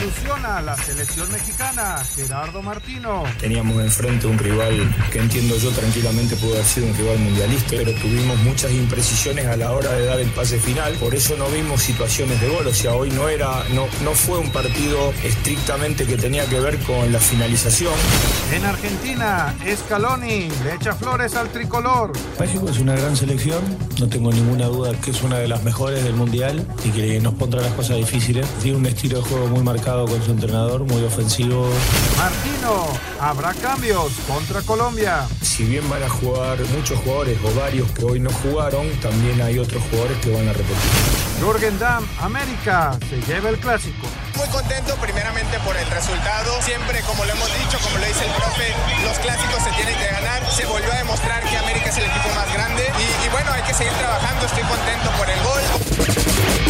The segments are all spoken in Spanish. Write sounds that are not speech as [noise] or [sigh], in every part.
Ilusiona la selección mexicana, Gerardo Martino. Teníamos enfrente un rival que entiendo yo tranquilamente pudo haber sido un rival mundialista, pero tuvimos muchas imprecisiones a la hora de dar el pase final, por eso no vimos situaciones de gol, o sea, hoy no era, no, no fue un partido estrictamente que tenía que ver con la finalización. En Argentina, Scaloni le echa flores al tricolor. México es una gran selección, no tengo ninguna duda que es una de las mejores del mundial y que nos pondrá las cosas difíciles. Tiene un estilo de juego muy marcado con su entrenador, muy ofensivo. Martino, habrá cambios contra Colombia. Si bien van a jugar muchos jugadores o varios que hoy no jugaron, también hay otros jugadores que van a repetir. Jürgen Damm, América, se lleva el clásico. Muy contento primeramente por el resultado. Siempre, como lo hemos dicho, como lo dice el profe, los clásicos se tienen que ganar. Se volvió a demostrar que América es el equipo más grande. Y, y bueno, hay que seguir trabajando. Estoy contento por el gol.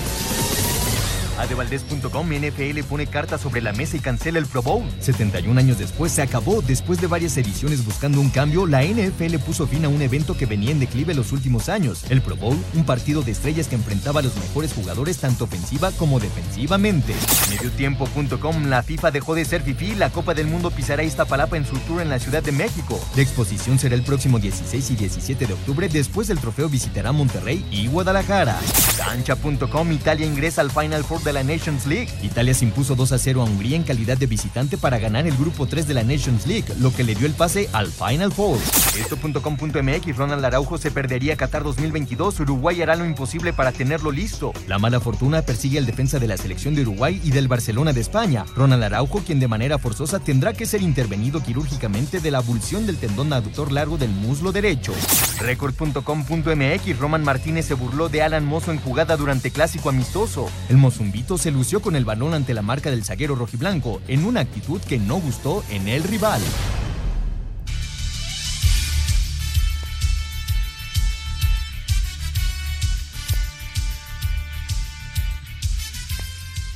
Adevaldez.com NFL pone cartas sobre la mesa y cancela el Pro Bowl. 71 años después se acabó. Después de varias ediciones buscando un cambio, la NFL puso fin a un evento que venía en declive los últimos años. El Pro Bowl, un partido de estrellas que enfrentaba a los mejores jugadores tanto ofensiva como defensivamente. Mediotiempo.com, la FIFA dejó de ser FIFI. La Copa del Mundo pisará Iztapalapa en su tour en la Ciudad de México. La exposición será el próximo 16 y 17 de octubre. Después el trofeo visitará Monterrey y Guadalajara. Cancha.com, Italia ingresa al Final Four de la Nations League. Italia se impuso 2 a 0 a Hungría en calidad de visitante para ganar el grupo 3 de la Nations League, lo que le dio el pase al Final Four. Esto.com.mx, Ronald Araujo se perdería Qatar 2022. Uruguay hará lo imposible para tenerlo listo. La mala fortuna persigue al defensa de la selección de Uruguay y del Barcelona de España. Ronald Araujo, quien de manera forzosa tendrá que ser intervenido quirúrgicamente de la abulsión del tendón aductor largo del muslo derecho. Record.com.mx, Roman Martínez se burló de Alan Mozo en jugada durante clásico amistoso. El Se lució con el balón ante la marca del zaguero rojiblanco, en una actitud que no gustó en el rival.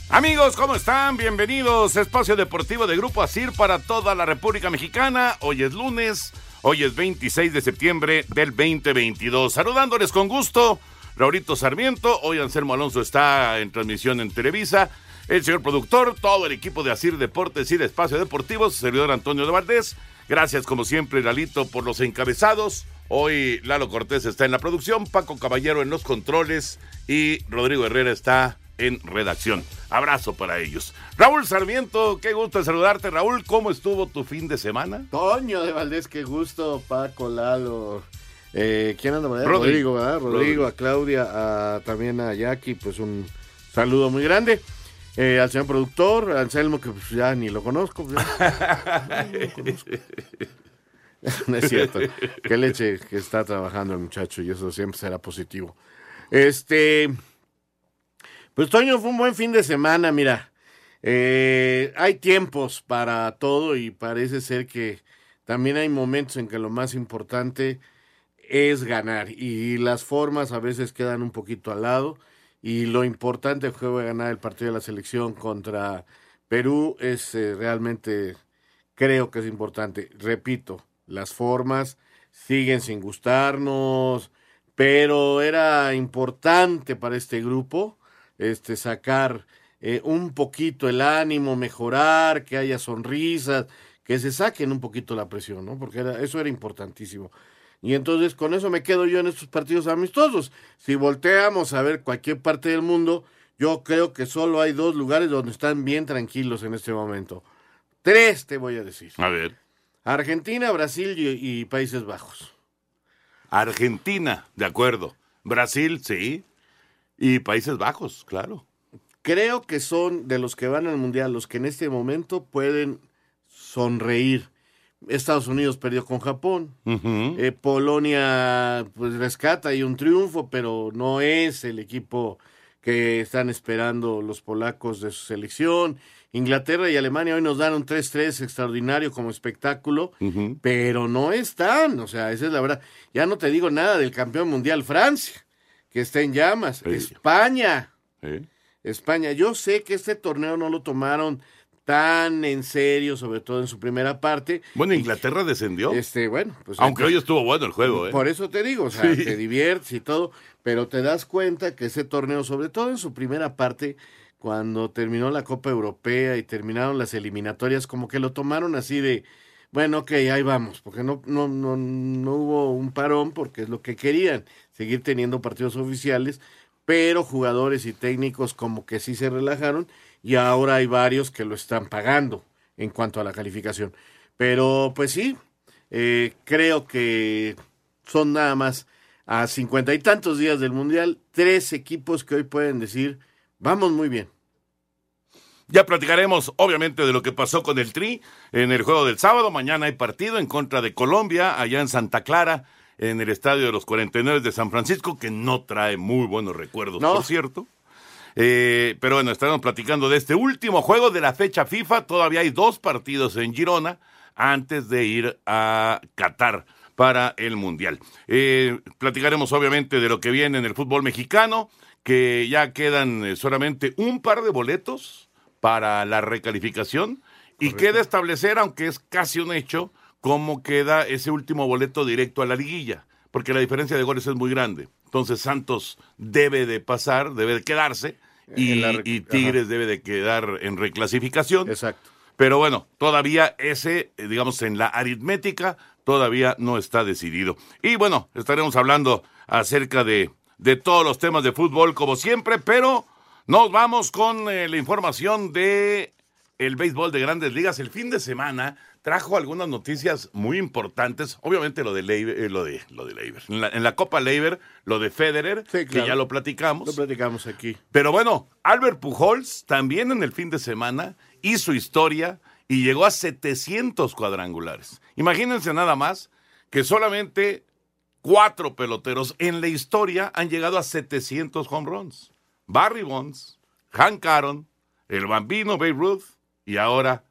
Amigos, ¿cómo están? Bienvenidos a Espacio Deportivo de Grupo ASIR para toda la República Mexicana. Hoy es lunes, hoy es 26 de septiembre del 2022. Saludándoles con gusto, Raurito Sarmiento. Hoy Anselmo Alonso está en transmisión en Televisa. El señor productor, todo el equipo de ASIR Deportes y de Espacio Deportivo, servidor Antonio de Valdés. Gracias, como siempre, Lalito, por los encabezados. Hoy Lalo Cortés está en la producción, Paco Caballero en los controles y Rodrigo Herrera está en redacción. Abrazo para ellos. Raúl Sarmiento, qué gusto saludarte, Raúl. ¿Cómo estuvo tu fin de semana? Toño de Valdés, qué gusto, Paco, Lalo. Eh, ¿Quién anda allá? Rodrigo, ¿verdad? Rodrigo, a Claudia, a, también a Jackie, pues un saludo muy grande. Eh, al señor productor, a Anselmo, que pues, ya ni lo conozco. pues, ya. [laughs] No lo conozco. [laughs] No es cierto. Qué leche que está trabajando el muchacho y eso siempre será positivo. Este. Pues Toño, fue un buen fin de semana, mira. Eh, hay tiempos para todo y parece ser que también hay momentos en que lo más importante es ganar y las formas a veces quedan un poquito al lado y lo importante fue ganar el partido de la selección contra Perú es eh, realmente creo que es importante. Repito, las formas siguen sin gustarnos, pero era importante para este grupo este sacar eh, un poquito el ánimo, mejorar, que haya sonrisas, que se saquen un poquito la presión, ¿no? Porque era, eso era importantísimo. Y entonces con eso me quedo yo en estos partidos amistosos. Si volteamos a ver cualquier parte del mundo, yo creo que solo hay dos lugares donde están bien tranquilos en este momento. Tres te voy a decir. A ver. Argentina, Brasil y, y Países Bajos. Argentina, de acuerdo. Brasil, sí. Y Países Bajos, claro. Creo que son de los que van al Mundial los que en este momento pueden sonreír. Estados Unidos perdió con Japón. Eh, Polonia pues rescata y un triunfo, pero no es el equipo que están esperando los polacos de su selección. Inglaterra y Alemania hoy nos dan un 3-3 extraordinario como espectáculo, pero no están, o sea, esa es la verdad. Ya no te digo nada del campeón mundial Francia, que está en llamas. España. España. Yo sé que este torneo no lo tomaron tan en serio, sobre todo en su primera parte. Bueno, Inglaterra descendió. Este, bueno, pues aunque hoy estuvo bueno el juego, ¿eh? Por eso te digo, o sea, te diviertes y todo, pero te das cuenta que ese torneo, sobre todo en su primera parte, cuando terminó la Copa Europea y terminaron las eliminatorias, como que lo tomaron así de, bueno, ok, ahí vamos, porque no, no, no, no hubo un parón, porque es lo que querían, seguir teniendo partidos oficiales, pero jugadores y técnicos como que sí se relajaron y ahora hay varios que lo están pagando en cuanto a la calificación. Pero pues sí, eh, creo que son nada más a cincuenta y tantos días del Mundial, tres equipos que hoy pueden decir, vamos muy bien. Ya platicaremos, obviamente, de lo que pasó con el Tri en el juego del sábado. Mañana hay partido en contra de Colombia, allá en Santa Clara, en el estadio de los 49 de San Francisco, que no trae muy buenos recuerdos, por cierto. Eh, pero bueno, estaremos platicando de este último juego de la fecha FIFA. Todavía hay dos partidos en Girona antes de ir a Qatar para el Mundial. Eh, platicaremos obviamente de lo que viene en el fútbol mexicano, que ya quedan eh, solamente un par de boletos para la recalificación y queda establecer, aunque es casi un hecho, cómo queda ese último boleto directo a la liguilla, porque la diferencia de goles es muy grande. Entonces Santos debe de pasar, debe de quedarse y, Tigres debe de quedar en reclasificación. Exacto. Pero bueno, todavía ese, eh, digamos, en la aritmética, todavía no está decidido. Y bueno, estaremos hablando acerca de, de todos los temas de fútbol como siempre, pero nos vamos con eh, la información de el béisbol de grandes ligas. El fin de semana trajo algunas noticias muy importantes. Obviamente lo de Leiber, eh, lo de lo de Leiber. En la, Copa Leiber, lo de Federer, que ya lo platicamos. Lo platicamos aquí. Pero bueno, Albert Pujols también en el fin de semana hizo historia y llegó a 700 cuadrangulares. Imagínense nada más que solamente cuatro peloteros en la historia han llegado a 700 home runs. Barry Bonds, Hank Aaron, el bambino Babe Ruth y ahora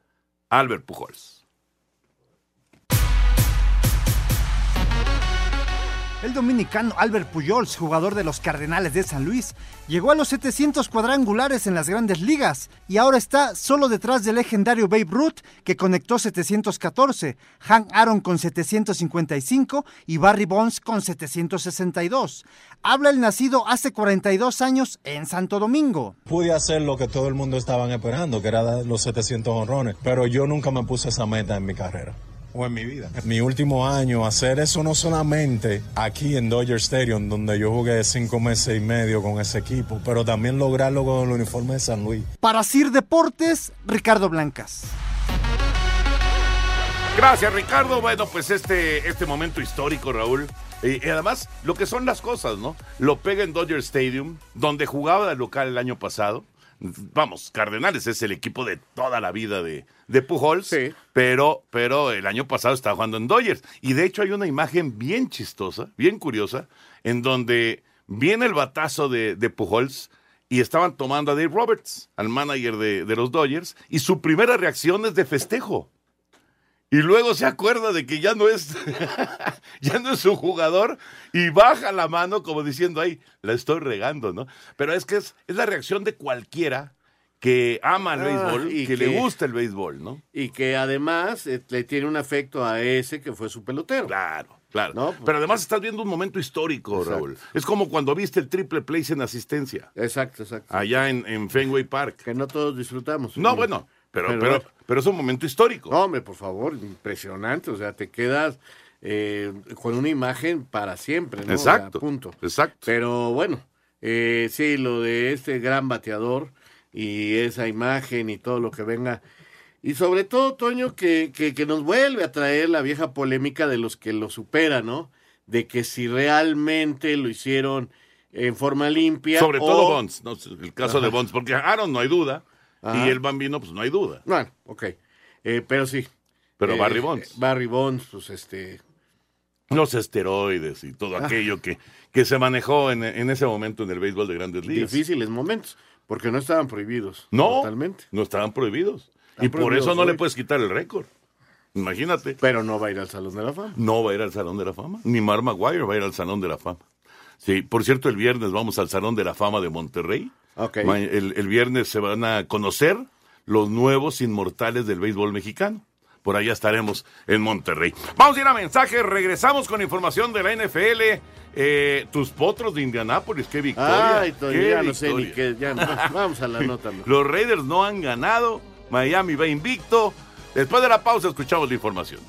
Albert Pujols. El dominicano Albert Pujols, jugador de los Cardenales de San Luis, llegó a los 700 cuadrangulares en las grandes ligas y ahora está solo detrás del legendario Babe Ruth, que conectó 714, Hank Aaron con 755 y Barry Bonds con 762. Habla el nacido hace 42 años en Santo Domingo. Pude hacer lo que todo el mundo estaba esperando, que era los 700 honrones, pero yo nunca me puse esa meta en mi carrera o en mi vida. Mi último año, hacer eso no solamente aquí en Dodger Stadium, donde yo jugué cinco meses y medio con ese equipo, pero también lograrlo con el uniforme de San Luis. Para Sir Deportes, Ricardo Blancas. Gracias, Ricardo. Bueno, pues este, este momento histórico, Raúl. Y, además, lo que son las cosas, ¿no? Lo pega en Dodger Stadium, donde jugaba de local el año pasado vamos, Cardenales es el equipo de toda la vida de, de Pujols, pero, pero el año pasado estaba jugando en Dodgers. Y de hecho hay una imagen bien chistosa, bien curiosa, en donde viene el batazo de, de Pujols y estaban tomando a Dave Roberts, al manager de, de los Dodgers, y su primera reacción es de festejo y luego se acuerda de que ya no es [laughs] ya no es su jugador y baja la mano como diciendo ahí la estoy regando no pero es que es, es la reacción de cualquiera que ama el ah, béisbol y que, le gusta el béisbol no y que además eh, le tiene un afecto a ese que fue su pelotero. Claro claro. ¿No? pero además estás viendo un momento histórico Raúl. Es como cuando viste el triple place en asistencia. Exacto exacto. Allá en, en Fenway Park. Que no todos disfrutamos. No bueno pero, pero, pero, es un momento histórico. No, hombre, por favor, impresionante. O sea, te quedas eh, con una imagen para siempre, ¿no? Exacto. punto. Exacto. Pero bueno, eh, sí, lo de este gran bateador y esa imagen y todo lo que venga. Y sobre todo, Toño, que, que, que nos vuelve a traer la vieja polémica de los que lo superan, ¿no? De que si realmente lo hicieron en forma limpia. Sobre todo Bonds, ¿no? el caso de Bonds, porque Aaron no hay duda y el bambino, pues no hay duda. Bueno, ok. Eh, pero sí. Pero Barry Bonds. Barry Bonds, pues este. Los esteroides y todo ah. aquello que, que se manejó en, en, ese momento en el béisbol de grandes ligas. Difíciles momentos, porque no estaban prohibidos. No, totalmente. no estaban prohibidos. y por eso no le puedes quitar el récord. Imagínate. Pero no va a ir al Salón de la Fama. No va a ir al Salón de la Fama. Ni Mar Maguire va a ir al Salón de la Fama. Sí, por cierto, el viernes vamos al Salón de la Fama de Monterrey. Okay. El, viernes se van a conocer los nuevos inmortales del béisbol mexicano. Por allá estaremos en Monterrey. Vamos a ir a mensaje, regresamos con información de la NFL. Eh, tus potros de Indianápolis, qué victoria. Ay, todavía no sé ni qué. vamos a la [laughs] nota. Los Raiders no han ganado. Miami va invicto. Después de la pausa escuchamos la información.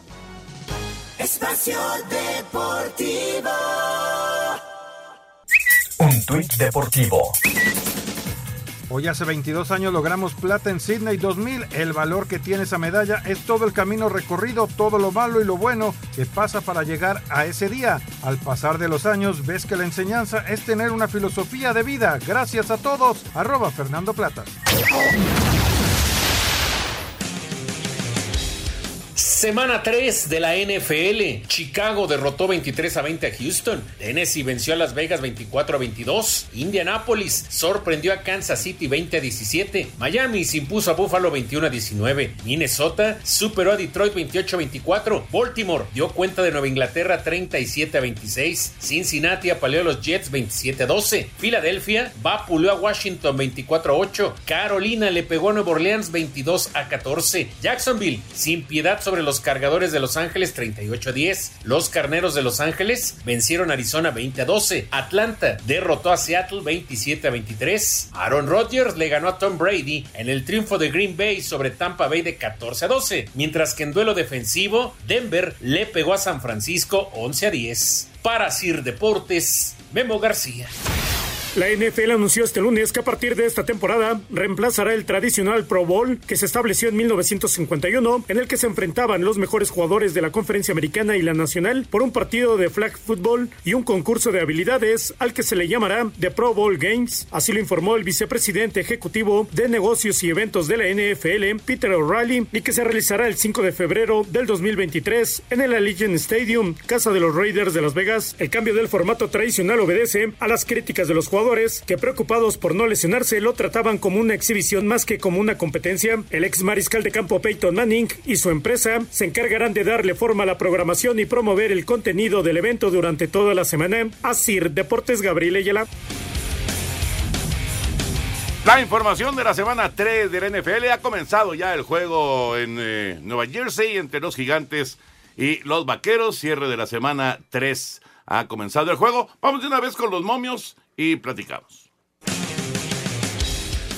Espacio Deportivo. Un tuit deportivo. Hoy hace 22 años logramos plata en Sydney 2000. El valor que tiene esa medalla es todo el camino recorrido, todo lo malo y lo bueno que pasa para llegar a ese día. Al pasar de los años ves que la enseñanza es tener una filosofía de vida. Gracias a todos. Arroba Fernando Plata. Semana 3 de la NFL. Chicago derrotó 23 a 20 a Houston. Tennessee venció a Las Vegas 24 a 22. Indianapolis sorprendió a Kansas City 20 a 17. Miami se impuso a Buffalo 21 a 19. Minnesota superó a Detroit 28 a 24. Baltimore dio cuenta de Nueva Inglaterra 37 a 26. Cincinnati apaleó a los Jets 27 a 12. Filadelfia vapuleó a Washington 24 a 8. Carolina le pegó a Nueva Orleans 22 a 14. Jacksonville sin piedad sobre los cargadores de Los Ángeles 38 a 10. Los carneros de Los Ángeles vencieron a Arizona 20 a 12. Atlanta derrotó a Seattle 27 a 23. Aaron Rodgers le ganó a Tom Brady en el triunfo de Green Bay sobre Tampa Bay de 14 a 12. Mientras que en duelo defensivo, Denver le pegó a San Francisco 11 a 10. Para Sir Deportes, Memo García. La NFL anunció este lunes que a partir de esta temporada reemplazará el tradicional Pro Bowl que se estableció en 1951, en el que se enfrentaban los mejores jugadores de la conferencia americana y la nacional por un partido de flag football y un concurso de habilidades al que se le llamará The Pro Bowl Games. Así lo informó el vicepresidente ejecutivo de negocios y eventos de la NFL, Peter O'Reilly, y que se realizará el 5 de febrero del 2023 en el Allegiant Stadium, casa de los Raiders de Las Vegas. El cambio del formato tradicional obedece a las críticas de los jugadores que preocupados por no lesionarse lo trataban como una exhibición más que como una competencia. El ex mariscal de campo Peyton Manning y su empresa se encargarán de darle forma a la programación y promover el contenido del evento durante toda la semana. Asir Deportes Gabriel Ayala. La información de la semana 3 del NFL ha comenzado ya el juego en eh, Nueva Jersey entre los gigantes y los vaqueros. Cierre de la semana 3 ha comenzado el juego. Vamos de una vez con los momios y platicamos.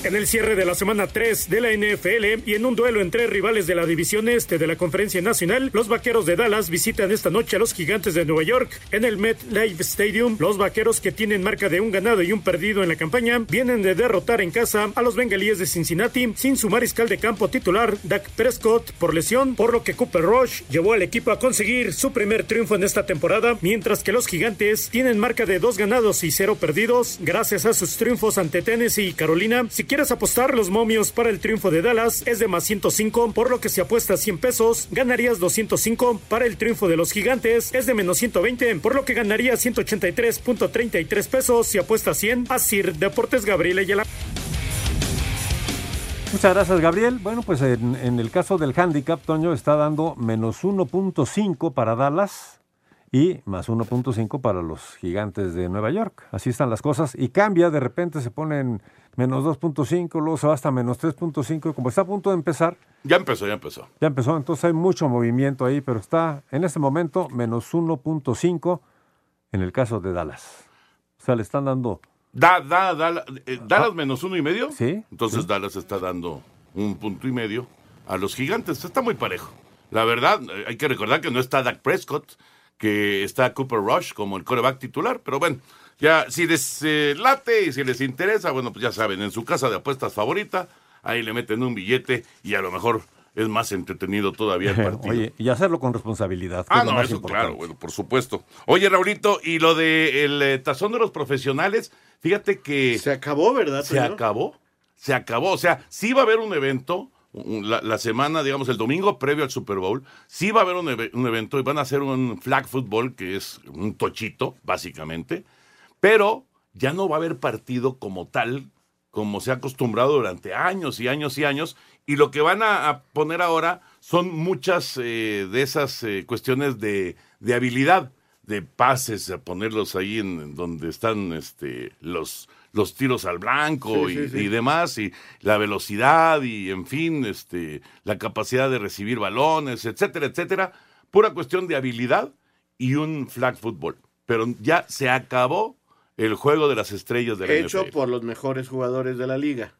En el cierre de la semana 3 de la NFL y en un duelo entre rivales de la división este de la Conferencia Nacional, los Vaqueros de Dallas visitan esta noche a los Gigantes de Nueva York en el MetLife Stadium. Los Vaqueros que tienen marca de un ganado y un perdido en la campaña vienen de derrotar en casa a los Bengalíes de Cincinnati sin su mariscal de campo titular Dak Prescott por lesión, por lo que Cooper Rush llevó al equipo a conseguir su primer triunfo en esta temporada, mientras que los Gigantes tienen marca de dos ganados y cero perdidos gracias a sus triunfos ante Tennessee y Carolina. Quieres apostar los momios para el triunfo de Dallas es de más 105, por lo que si apuestas 100 pesos, ganarías 205. Para el triunfo de los gigantes es de menos 120, por lo que ganarías 183.33 pesos si apuestas 100. Así Deportes Gabriel Ayala. Muchas gracias, Gabriel. Bueno, pues en, en, el caso del handicap, Toño está dando menos 1.5 para Dallas y más 1.5 para los gigantes de Nueva York. Así están las cosas y cambia, de repente se ponen menos 2.5, luego se va hasta menos 3.5, como está a punto de empezar. Ya empezó, ya empezó. Ya empezó, entonces hay mucho movimiento ahí, pero está en este momento menos 1.5 en el caso de Dallas. O sea, le están dando... Da, da, da, eh, Dallas menos uno y medio. Sí. Entonces Dallas está dando un punto y medio a los gigantes. Está muy parejo. La verdad, eh, hay que recordar que no está Dak Prescott, que está Cooper Rush como el coreback titular, pero bueno, ya, si les eh, late y si les interesa, bueno, pues ya saben, en su casa de apuestas favorita, ahí le meten un billete y a lo mejor es más entretenido todavía el [laughs] partido. Oye, y hacerlo con responsabilidad. Ah, no, eso claro, bueno, por supuesto. Oye, Raulito, y lo de el eh, tazón de los profesionales, fíjate que... Se acabó, ¿verdad? Se acabó, se acabó. O sea, sí va a haber un evento, la, semana, digamos, el domingo previo al Super Bowl, sí va a haber un, un, evento y van a hacer un flag football, que es un tochito, básicamente, pero ya no va a haber partido como tal, como se ha acostumbrado durante años y años y años, y lo que van a, poner ahora son muchas eh, de esas eh, cuestiones de, de, habilidad, de pases, a ponerlos ahí en, donde están este, los, los tiros al blanco y, demás, y la velocidad y, en fin, este, la capacidad de recibir balones, etcétera, etcétera. Pura cuestión de habilidad y un flag football. Pero ya se acabó el juego de las estrellas de la Hecho por los mejores jugadores de la liga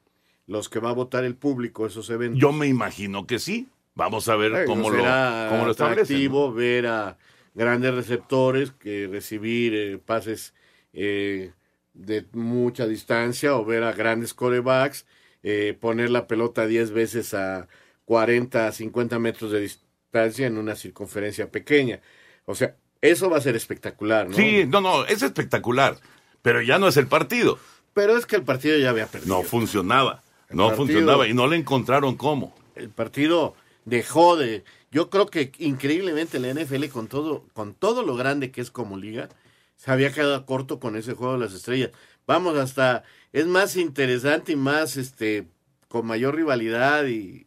los que va a votar el público esos eventos. Yo me imagino que sí. Vamos a ver cómo, lo, cómo lo atractivo ver a grandes receptores que recibir eh, pases eh, de mucha distancia o ver a grandes corebacks eh, poner la pelota 10 veces a 40, 50 metros de distancia en una circunferencia pequeña. O sea, eso va a ser espectacular, ¿no? Sí, no, no, es espectacular, pero ya no es el partido. Pero es que el partido ya había perdido. No funcionaba no funcionaba y no le encontraron cómo. El partido dejó de. Yo creo que increíblemente la NFL, con todo, con todo lo grande que es como liga, se había quedado corto con ese juego de las estrellas. Vamos, hasta es más interesante y más, este, con mayor rivalidad y,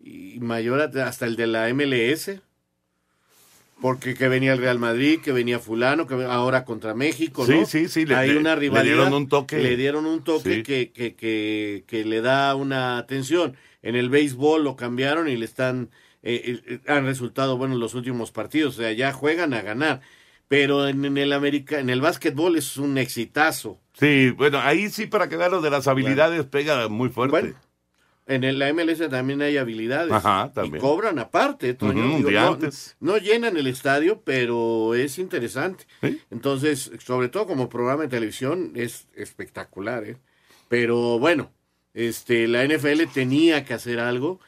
y mayor hasta el de la MLS porque que venía el Real Madrid, que venía fulano, que ahora contra México, ¿no? Sí, sí, sí. Le, Hay una rivalidad. Le dieron un toque. Le dieron un toque que, que, que, que, le da una atención. En el béisbol lo cambiaron y le están, eh, eh, han resultado buenos los últimos partidos. O sea, ya juegan a ganar. Pero en, el América, en el básquetbol es un exitazo. Sí, bueno, ahí sí para quedarlo de las habilidades pega muy fuerte. En la MLS también hay habilidades. Ajá, también. Y cobran aparte, no, llenan el estadio, pero es interesante. Entonces, sobre todo como programa de televisión, es espectacular. ¿eh? Pero bueno, este, la NFL tenía que hacer algo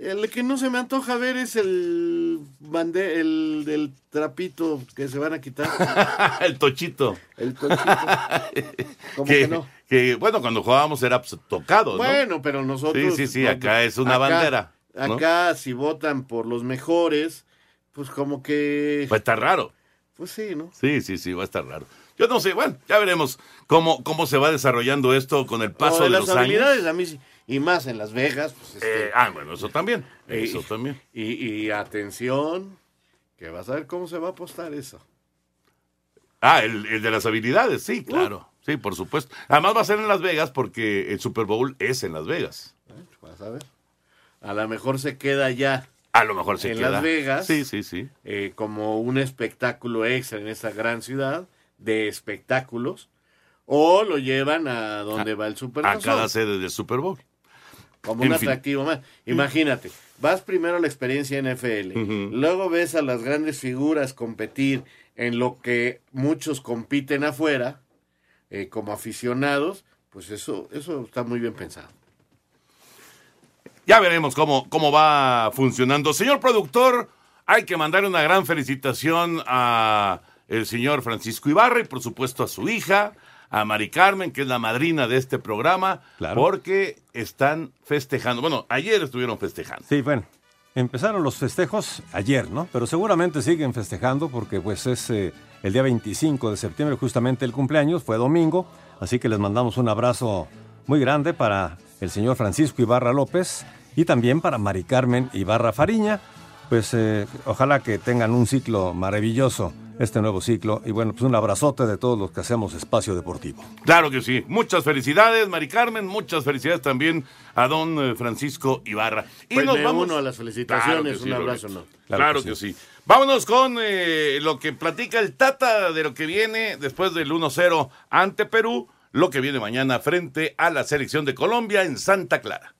el que no se me antoja ver es el bande, el del trapito que se van a quitar. [laughs] el tochito. El tochito. [laughs] ¿Cómo que, no? Que bueno, cuando jugábamos era pues, tocado, Bueno, pero nosotros. Sí, sí, sí, acá es una bandera. Acá, si votan por los mejores, pues como que. Va a estar raro. Pues sí, ¿no? Sí, sí, sí, va a estar raro. Yo no sé, bueno, ya veremos cómo, cómo se va desarrollando esto con el paso de, de los habilidades, A mí sí y más en Las Vegas. Pues, este, eh, ah, bueno, eso también. Eso también. Y, atención, que vas a ver cómo se va a apostar eso. Ah, el, de las habilidades, sí, claro. Sí, por supuesto. Además va a ser en Las Vegas porque el Super Bowl es en Las Vegas. Eh, vas a ver. A lo mejor se queda ya. A lo mejor se en queda. En Las Vegas. Sí, sí, sí. Eh, como un espectáculo extra en esa gran ciudad de espectáculos. O lo llevan a donde va el Super Bowl. A cada sede del Super Bowl como un atractivo más. Imagínate, vas primero a la experiencia NFL, luego ves a las grandes figuras competir en lo que muchos compiten afuera, eh, como aficionados, pues eso, eso está muy bien pensado. Ya veremos cómo, cómo va funcionando. Señor productor, hay que mandar una gran felicitación a el señor Francisco Ibarra y por supuesto a su hija, a Mari Carmen, que es la madrina de este programa, porque están festejando. Bueno, ayer estuvieron festejando. Sí, bueno. Empezaron los festejos ayer, ¿no? Pero seguramente siguen festejando porque pues es eh, el día 25 de septiembre, justamente el cumpleaños, fue domingo, así que les mandamos un abrazo muy grande para el señor Francisco Ibarra López y también para Mari Carmen Ibarra Fariña. Pues eh, ojalá que tengan un ciclo maravilloso este nuevo ciclo. Y bueno, pues un abrazote de todos los que hacemos espacio deportivo. Claro que sí. Muchas felicidades, Mari Carmen. Muchas felicidades también a don eh, Francisco Ibarra. Y pues nos vamos a las felicitaciones. un abrazo, ¿no? Claro, que, sí. Vámonos con eh, lo que platica el Tata de lo que viene después del 1-0 ante Perú, lo que viene mañana frente a la selección de Colombia en Santa Clara.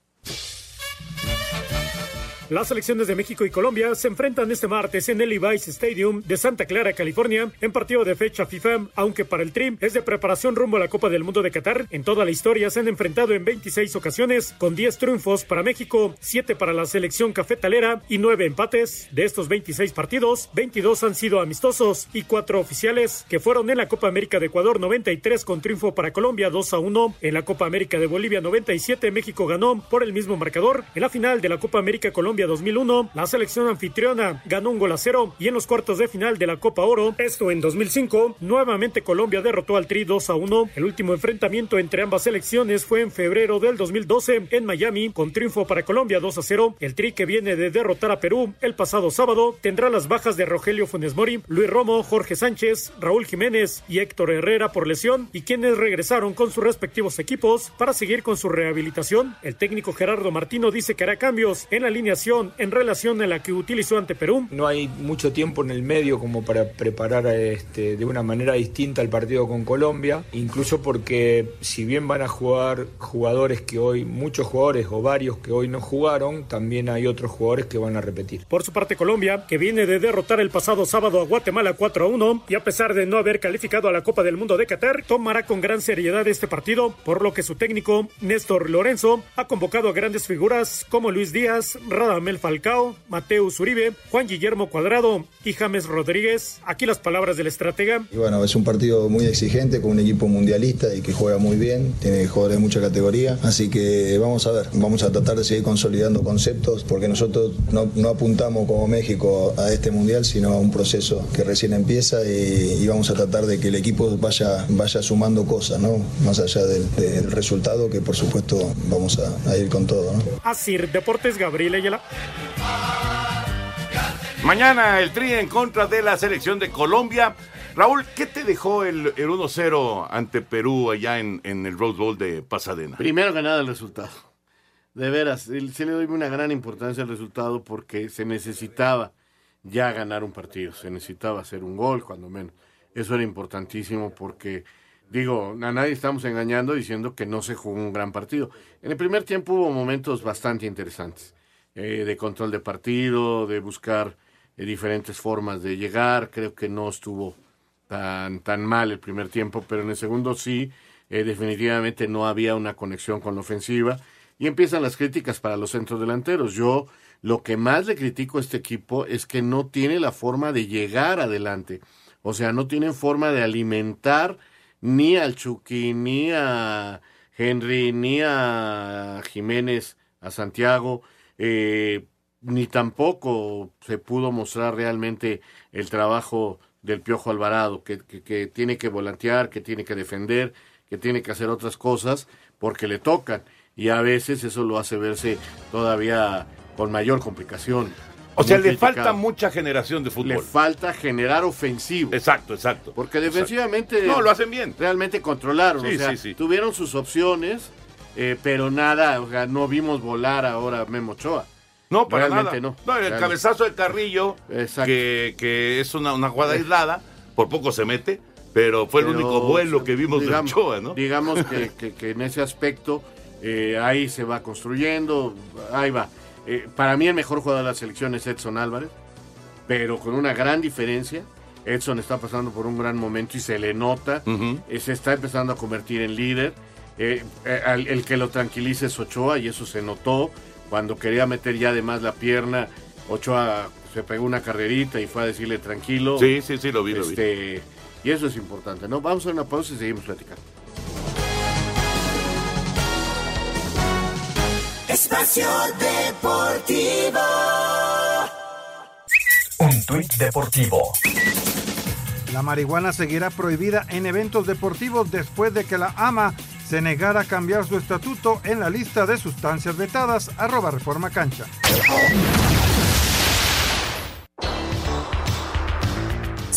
Las selecciones de México y Colombia se enfrentan este martes en el Levi's Stadium de Santa Clara, California, en partido de fecha FIFA, aunque para el Trim es de preparación rumbo a la Copa del Mundo de Qatar. En toda la historia se han enfrentado en 26 ocasiones, con 10 triunfos para México, 7 para la selección cafetalera y 9 empates. De estos 26 partidos, 22 han sido amistosos y 4 oficiales, que fueron en la Copa América de Ecuador 93 con triunfo para Colombia 2 a 1, en la Copa América de Bolivia 97 México ganó por el mismo marcador, en la final de la Copa América Colombia 2001 la selección anfitriona ganó un gol a cero y en los cuartos de final de la Copa Oro, esto en 2005, nuevamente Colombia derrotó al Tri 2 a 1. El último enfrentamiento entre ambas selecciones fue en febrero del 2012 en Miami con triunfo para Colombia 2 a 0. El Tri que viene de derrotar a Perú el pasado sábado tendrá las bajas de Rogelio Funes Mori, Luis Romo, Jorge Sánchez, Raúl Jiménez y Héctor Herrera por lesión y quienes regresaron con sus respectivos equipos para seguir con su rehabilitación. El técnico Gerardo Martino dice que hará cambios en la alineación en relación a la que utilizó ante Perú. No hay mucho tiempo en el medio como para preparar este, de una manera distinta el partido con Colombia, incluso porque si bien van a jugar jugadores que hoy, muchos jugadores o varios que hoy no jugaron, también hay otros jugadores que van a repetir. Por su parte Colombia, que viene de derrotar el pasado sábado a Guatemala 4 a 1 y a pesar de no haber calificado a la Copa del Mundo de Qatar, tomará con gran seriedad este partido, por lo que su técnico, Néstor Lorenzo, ha convocado a grandes figuras como Luis Díaz, Radamel Falcao, Mateus Uribe, Juan Guillermo Cuadrado y James Rodríguez. Aquí las palabras del estratega. Y bueno, es un partido muy exigente con un equipo mundialista y que juega muy bien, tiene jugadores de mucha categoría, así que vamos a ver, vamos a tratar de seguir consolidando conceptos porque nosotros no, no apuntamos como México a este mundial, sino a un proceso que recién empieza y, y vamos a tratar de que el equipo vaya, vaya sumando cosas, ¿no? Más allá del, del resultado, que por supuesto vamos a, a ir con todo, ¿no? Así, Deportes Gabriel Ayala. Mañana el Tri en contra de la selección de Colombia. Raúl, ¿qué te dejó el, el 1-0 ante Perú allá en, el Rose Bowl de Pasadena? Primero que el resultado. De veras, sí le doy una gran importancia al resultado porque se necesitaba ya ganar un partido, se necesitaba hacer un gol, cuando menos. Eso era importantísimo porque, digo, a nadie estamos engañando diciendo que no se jugó un gran partido. En el primer tiempo hubo momentos bastante interesantes, eh, de control de partido, de buscar eh, diferentes formas de llegar, creo que no estuvo tan, tan mal el primer tiempo, pero en el segundo sí, eh, definitivamente no había una conexión con la ofensiva. Y empiezan las críticas para los centros delanteros. Yo lo que más le critico a este equipo es que no tiene la forma de llegar adelante, o sea, no tienen forma de alimentar ni al Chucky, ni a Henry, ni a Jiménez, a Santiago, eh, ni tampoco se pudo mostrar realmente el trabajo del Piojo Alvarado, que, que, que, tiene que volantear, que tiene que defender, que tiene que hacer otras cosas porque le tocan. Y a veces eso lo hace verse todavía con mayor complicación. O sea, le falta mucha generación de fútbol. Le falta generar ofensivo. Exacto, exacto. Porque defensivamente. Exacto. No, lo hacen bien. Realmente controlaron. Sí, o sea, sí, sí. tuvieron sus opciones, eh, pero nada, o sea, no vimos volar ahora Memo Ochoa. No, para Realmente nada. no. el Realmente. cabezazo de Carrillo, que, que es una, una jugada aislada, por poco se mete, pero fue el único vuelo que vimos digamos, de Ochoa, ¿no? Digamos que, [laughs] que- que en ese aspecto eh, ahí se va construyendo, ahí va. Eh, para mí el mejor jugador de la selección es Edson Álvarez, pero con una gran diferencia. Edson está pasando por un gran momento y se le nota, eh, se está empezando a convertir en líder. Eh, eh, al- el que lo tranquiliza es Ochoa y eso se notó cuando quería meter ya además la pierna. Ochoa se pegó una carrerita y fue a decirle tranquilo. Sí, sí, sí, lo vi, lo vi. Este, Y eso es importante, ¿no? Vamos a hacer una pausa y seguimos platicando. Espacio Deportivo. Un tuit deportivo. La marihuana seguirá prohibida en eventos deportivos después de que la AMA se negara a cambiar su estatuto en la lista de sustancias vetadas. Arroba Reforma Cancha.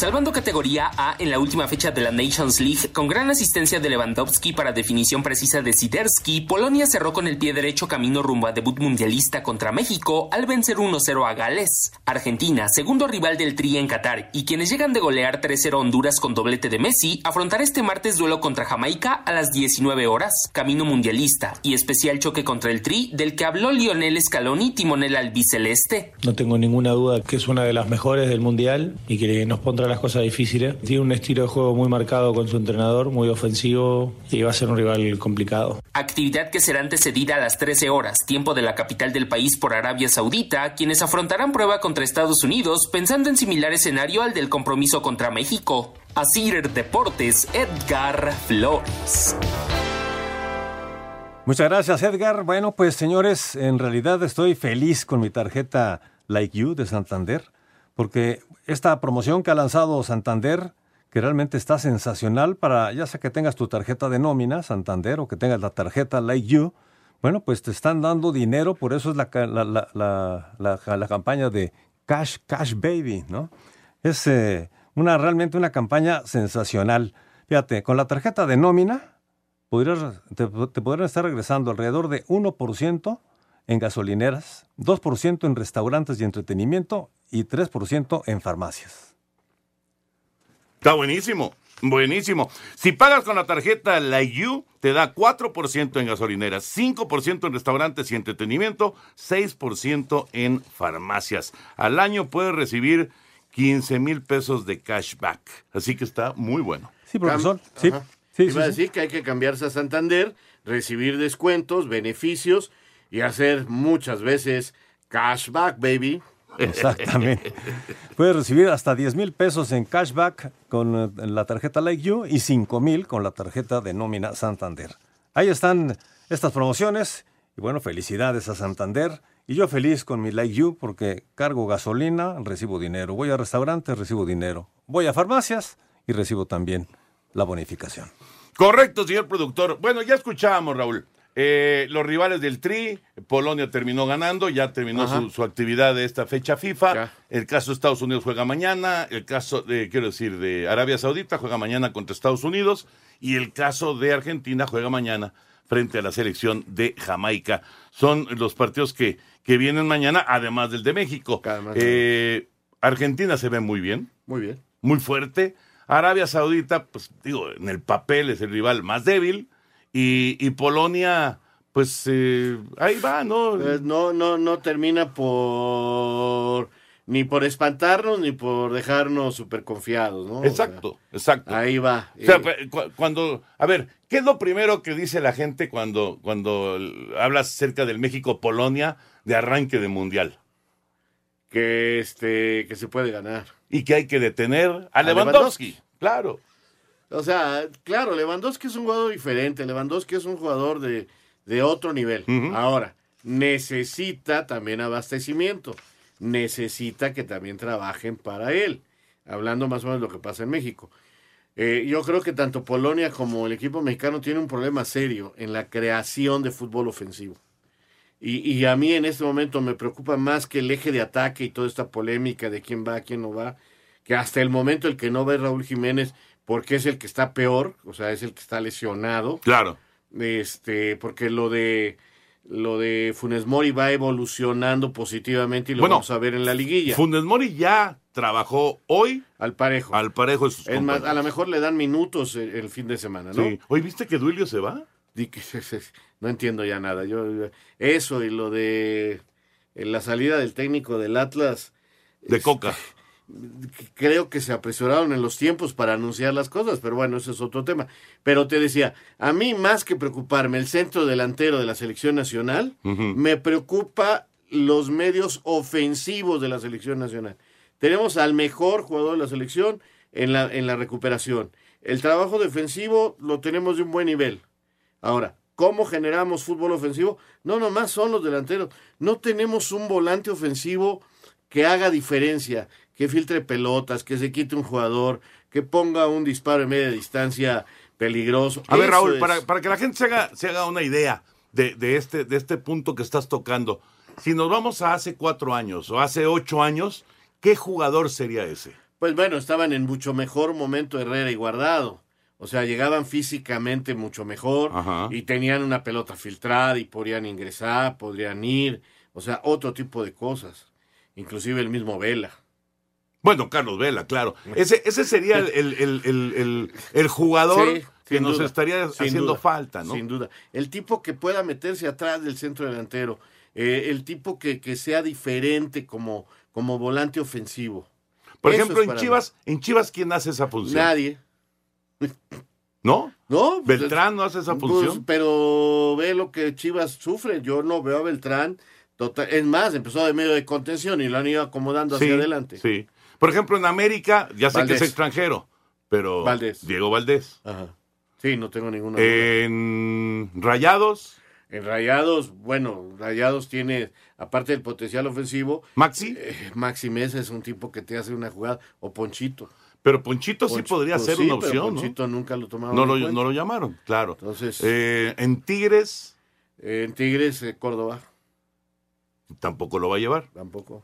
Salvando categoría A en la última fecha de la Nations League, con gran asistencia de Lewandowski para definición precisa de Siderski, Polonia cerró con el pie derecho camino rumbo a debut mundialista contra México al vencer 1-0 a Gales. Argentina, segundo rival del Tri en Qatar, y quienes llegan de golear 3-0 Honduras con doblete de Messi, afrontará este martes duelo contra Jamaica a las 19 horas, camino mundialista y especial choque contra el Tri del que habló Lionel Scaloni, timonel albiceleste. No tengo ninguna duda que es una de las mejores del mundial y que nos pondrá las cosas difíciles. Tiene un estilo de juego muy marcado con su entrenador, muy ofensivo y va a ser un rival complicado. Actividad que será antecedida a las 13 horas, tiempo de la capital del país por Arabia Saudita, quienes afrontarán prueba contra Estados Unidos pensando en similar escenario al del compromiso contra México. Asir Deportes, Edgar Flores. Muchas gracias, Edgar. Bueno, pues señores, en realidad estoy feliz con mi tarjeta Like You de Santander, porque esta promoción que ha lanzado Santander, que realmente está sensacional para, ya sea que tengas tu tarjeta de nómina, Santander, o que tengas la tarjeta Like You, bueno, pues te están dando dinero, por eso es la, la, campaña de Cash, Cash Baby, ¿no? Es eh, una, realmente una campaña sensacional. Fíjate, con la tarjeta de nómina, te, te podrían estar regresando alrededor de 1% en gasolineras, 2% en restaurantes y entretenimiento y 3% en farmacias. Está buenísimo, buenísimo. Si pagas con la tarjeta La You, te da 4% en gasolineras, 5% en restaurantes y entretenimiento, 6% en farmacias. Al año puedes recibir 15 mil pesos de cashback. Así que está muy bueno. Sí, profesor. Sí. Sí, Iba a decir que hay que cambiarse a Santander, recibir descuentos, beneficios y hacer muchas veces cashback, baby. Exactamente. Puedes recibir hasta 10 mil pesos en cashback con eh, la tarjeta Like You y 5 mil con la tarjeta de nómina Santander. Ahí están estas promociones y bueno, felicidades a Santander. Y yo feliz con mi Like You porque cargo gasolina, recibo dinero. Voy a restaurantes, recibo dinero. Voy a farmacias y recibo también la bonificación. Correcto, señor productor. Bueno, ya escuchábamos, Raúl. Eh, los rivales del Tri, Polonia terminó ganando, ya terminó su, actividad de esta fecha FIFA. El caso de Estados Unidos juega mañana, el caso de, quiero decir, de Arabia Saudita juega mañana contra Estados Unidos y el caso de Argentina juega mañana frente a la selección de Jamaica. Son los partidos que, que vienen mañana, además del de México. Eh, Argentina se ve muy bien. Muy bien. Muy fuerte. Arabia Saudita, pues digo, en el papel es el rival más débil. Y, Polonia, pues eh, ahí va, ¿no? Pues, no, no, no termina por ni por espantarnos ni por dejarnos súper confiados, ¿no? Exacto, exacto. Ahí va. O sea, eh. cuando, a ver, ¿qué es lo primero que dice la gente cuando, cuando hablas acerca del México-Polonia de arranque de mundial? Que este, que se puede ganar y que hay que detener a, Lewandowski. Claro. O sea, claro, Lewandowski es un jugador diferente. Lewandowski es un jugador de, otro nivel. Ahora, necesita también abastecimiento. Necesita que también trabajen para él. Hablando más o menos de lo que pasa en México. Eh, yo creo que tanto Polonia como el equipo mexicano tienen un problema serio en la creación de fútbol ofensivo. Y, a mí en este momento me preocupa más que el eje de ataque y toda esta polémica de quién va, quién no va, que hasta el momento el que no va es Raúl Jiménez porque es el que está peor, o sea, es el que está lesionado. Claro. Este, porque lo de lo de Funes Mori va evolucionando positivamente y lo vamos a ver en la liguilla. Funes Mori ya trabajó hoy al parejo. Al parejo de sus es más, a lo mejor le dan minutos el, fin de semana, ¿no? Sí. ¿Hoy viste que Duilio se va? [laughs] no entiendo ya nada. Yo eso y lo de la salida del técnico del Atlas de Coca. Creo que se apresuraron en los tiempos para anunciar las cosas, pero bueno, eso es otro tema. Pero te decía, a mí más que preocuparme el centro delantero de la selección nacional, me preocupa los medios ofensivos de la selección nacional. Tenemos al mejor jugador de la selección en la, en la recuperación. El trabajo defensivo lo tenemos de un buen nivel. Ahora, ¿cómo generamos fútbol ofensivo? No, nomás son los delanteros. No tenemos un volante ofensivo que haga diferencia, que filtre pelotas, que se quite un jugador, que ponga un disparo en media distancia peligroso. A ver, Raúl, para, para, que la gente se haga, se haga una idea de, de, este, de este punto que estás tocando, si nos vamos a hace cuatro años o hace ocho años, ¿qué jugador sería ese? Pues bueno, estaban en mucho mejor momento Herrera y Guardado. O sea, llegaban físicamente mucho mejor y tenían una pelota filtrada y podrían ingresar, podrían ir. O sea, otro tipo de cosas. Inclusive el mismo Vela. Bueno, Carlos Vela, claro. Ese, ese sería el, el, el, el jugador que nos estaría haciendo falta, ¿no? Sin duda. El tipo que pueda meterse atrás del centro delantero. Eh, el tipo que, que sea diferente como, como volante ofensivo. Por ejemplo, en Chivas, en Chivas, ¿quién hace esa función? Nadie. ¿No? No. ¿Beltrán no hace esa pues, función? pero ve lo que Chivas sufre. Yo no veo a Beltrán. Total, es más, empezó de medio de contención y lo han ido acomodando hacia adelante. Sí. Por ejemplo, en América, ya sé que es extranjero, pero Valdés. Diego Valdés. Ajá. Sí, no tengo ninguna duda. En Rayados. En Rayados, bueno, Rayados tiene, aparte del potencial ofensivo. Maxi. Eh, Maxi Mesa es un tipo que te hace una jugada, o Ponchito. Pero Ponchito sí podría pues ser sí, una pero opción, Ponchito nunca lo tomaron. ¿no? en No lo, cuenta. no lo llamaron, claro. Entonces. Eh, en Tigres. En Tigres, eh, Córdoba. Tampoco lo va a llevar. Tampoco.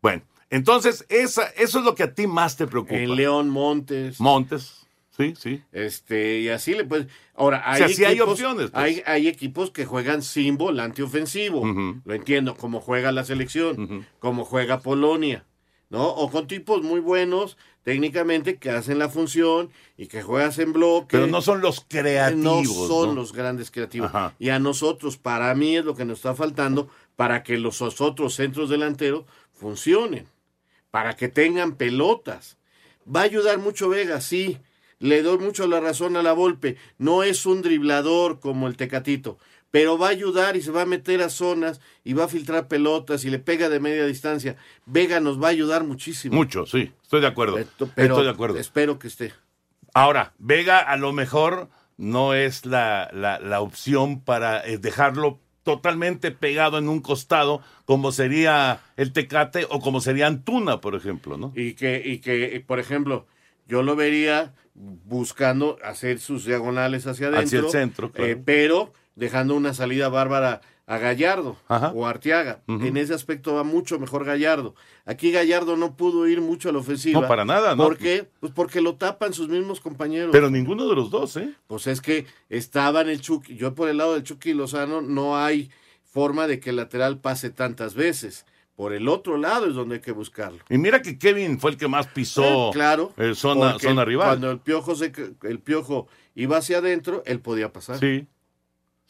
Bueno, entonces, esa, eso es lo que a ti más te preocupa. En León Montes. Montes, sí, sí. Este, y así le puedes. Ahora, O hay, sea, sí hay equipos, opciones, pues. hay, hay equipos que juegan sin volante ofensivo. Lo entiendo, como juega la selección, como juega Polonia, ¿no? O con tipos muy buenos técnicamente que hacen la función y que juegas en bloque. Pero no son los creativos. No son ¿no? los grandes creativos. Ajá. Y a nosotros, para mí, es lo que nos está faltando para que los otros centros delanteros funcionen, para que tengan pelotas. Va a ayudar mucho Vega, sí. Le doy mucho la razón a la Volpe. No es un driblador como el Tecatito, pero va a ayudar y se va a meter a zonas y va a filtrar pelotas y le pega de media distancia. Vega nos va a ayudar muchísimo. Mucho, sí, estoy de acuerdo. Pero estoy de acuerdo. Espero que esté. Ahora, Vega a lo mejor no es la, la, la opción para eh, dejarlo totalmente pegado en un costado, como sería el Tecate o como sería Antuna, por ejemplo, ¿no? Y que, y que, por ejemplo, yo lo vería buscando hacer sus diagonales hacia adentro. Hacia el centro, claro. eh, pero dejando una salida bárbara a Gallardo Ajá. o Arteaga. En ese aspecto va mucho mejor Gallardo. Aquí Gallardo no pudo ir mucho a la ofensiva. No, para nada, ¿no? ¿Por qué? Pues porque lo tapan sus mismos compañeros. Pero ninguno de los dos, ¿eh? Pues es que estaba en el Chucky. Yo por el lado del Chucky Lozano no hay forma de que el lateral pase tantas veces. Por el otro lado es donde hay que buscarlo. Y mira que Kevin fue el que más pisó Eh, claro. eh, zona, zona rival. Cuando el piojo, se, el piojo iba hacia adentro, él podía pasar. Sí,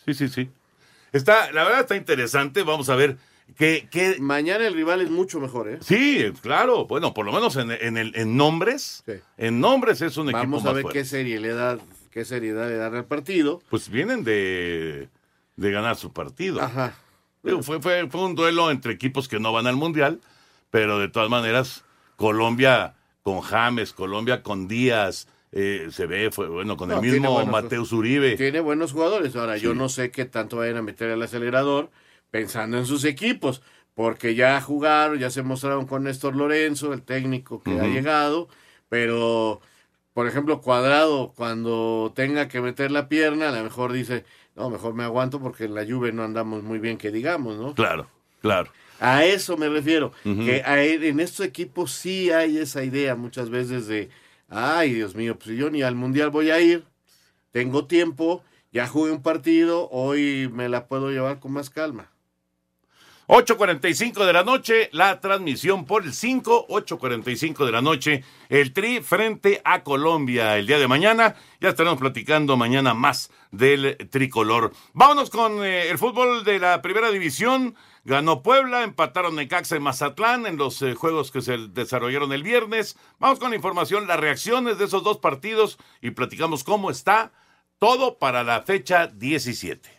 sí, sí, sí. Está, la verdad está interesante. Vamos a ver qué, qué... Mañana el rival es mucho mejor, ¿eh? Sí, claro. Bueno, por lo menos en, en, el, en nombres. En nombres es un equipo Vamos a ver fuerte. qué seriedad, qué seriedad le dan al partido. Pues vienen de, de ganar su partido. Ajá. Fue, fue, fue un duelo entre equipos que no van al Mundial, pero de todas maneras, Colombia con James, Colombia con Díaz, eh, se ve, fue bueno, con No, el mismo buenos- Mateus Uribe. Tiene buenos jugadores. Ahora, yo no sé qué tanto vayan a meter el acelerador pensando en sus equipos, porque ya jugaron, ya se mostraron con Néstor Lorenzo, el técnico que ha llegado, pero, por ejemplo, Cuadrado, cuando tenga que meter la pierna, a lo mejor dice, no, mejor me aguanto porque en la lluvia no andamos muy bien, que digamos, ¿no? Claro, claro. A eso me refiero, que a- en estos equipos sí hay esa idea muchas veces de, ay Dios mío, pues yo ni al mundial voy a ir, tengo tiempo, ya jugué un partido, hoy me la puedo llevar con más calma. 8.45 de la noche, la transmisión por el 5, 8.45 de la noche, el Tri frente a Colombia el día de mañana. Ya estaremos platicando mañana más del tricolor. Vámonos con eh, el fútbol de la primera división. Ganó Puebla, empataron Necaxa y Mazatlán en los eh, juegos que se desarrollaron el viernes. Vamos con la información, las reacciones de esos dos partidos y platicamos cómo está todo para la fecha 17.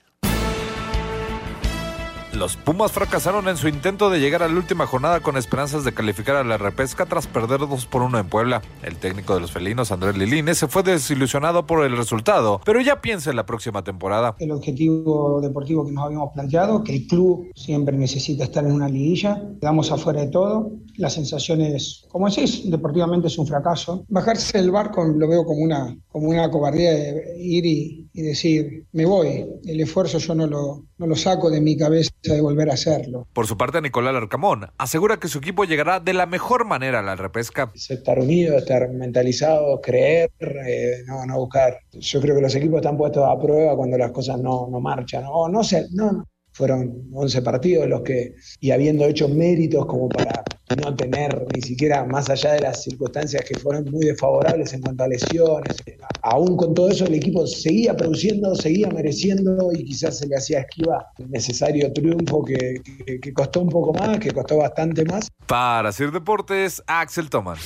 Los Pumas fracasaron en su intento de llegar a la última jornada con esperanzas de calificar a la repesca tras perder 2 por 1 en Puebla. El técnico de los felinos, Andrés Lilines, se fue desilusionado por el resultado, pero ya piensa en la próxima temporada. el objetivo deportivo que nos habíamos planteado, que el club siempre necesita estar en una liguilla, quedamos afuera de todo, la sensación es, como decís, deportivamente es un fracaso. Bajarse del barco lo veo como una, como una cobardía de ir y, y decir, me voy, el esfuerzo yo no lo, no lo saco de mi cabeza de volver a hacerlo. Por su parte, Nicolás Arcamón asegura que su equipo llegará de la mejor manera a la repesca. Estar unido, estar mentalizado, creer, eh, no, no buscar. Yo creo que los equipos están puestos a prueba cuando las cosas no, no marchan, o no sé, no, fueron 11 partidos los que, y habiendo hecho méritos como para no tener ni siquiera, más allá de las circunstancias que fueron muy desfavorables en cuanto a lesiones, aún con todo eso el equipo seguía produciendo, seguía mereciendo y quizás se le hacía esquiva el necesario triunfo que, que, que costó un poco más, que costó bastante más. Para Sir Deportes, Axel Thomas.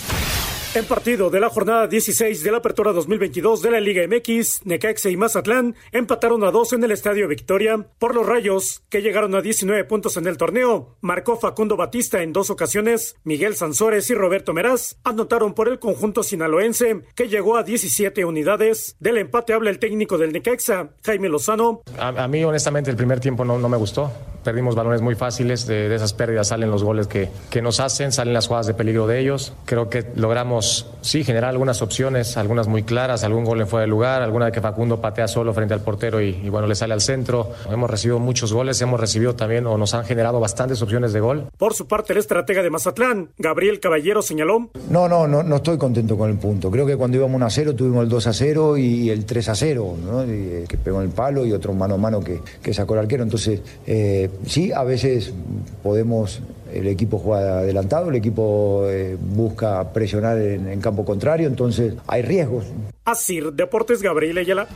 En partido de la jornada 16 de la Apertura 2022 de la Liga MX, Necaxa y Mazatlán empataron a dos en el Estadio Victoria. Por los Rayos, que llegaron a 19 puntos en el torneo, marcó Facundo Batista en dos ocasiones. Miguel Sansores y Roberto Meraz anotaron por el conjunto sinaloense, que llegó a 17 unidades. Del empate habla el técnico del Necaxa, Jaime Lozano. A, a mí, honestamente, el primer tiempo no, no me gustó. Perdimos balones muy fáciles, de, de, esas pérdidas salen los goles que, que nos hacen, salen las jugadas de peligro de ellos. Creo que logramos, sí, generar algunas opciones, algunas muy claras, algún gol en fuera de lugar, alguna de que Facundo patea solo frente al portero y, y, bueno, le sale al centro. Hemos recibido muchos goles, hemos recibido también o nos han generado bastantes opciones de gol. Por su parte, el estratega de Mazatlán, Gabriel Caballero, señaló. No, no, no, no estoy contento con el punto. Creo que cuando íbamos 1 a 0 tuvimos el 2 a 0 y el 3 a 0, ¿no? Y, que pegó en el palo y otro mano a mano que, que sacó el arquero. Entonces, eh, sí, a veces podemos, el equipo juega adelantado, el equipo eh, busca presionar en, en, campo contrario, entonces hay riesgos. Así, Deportes Gabriel Ayala.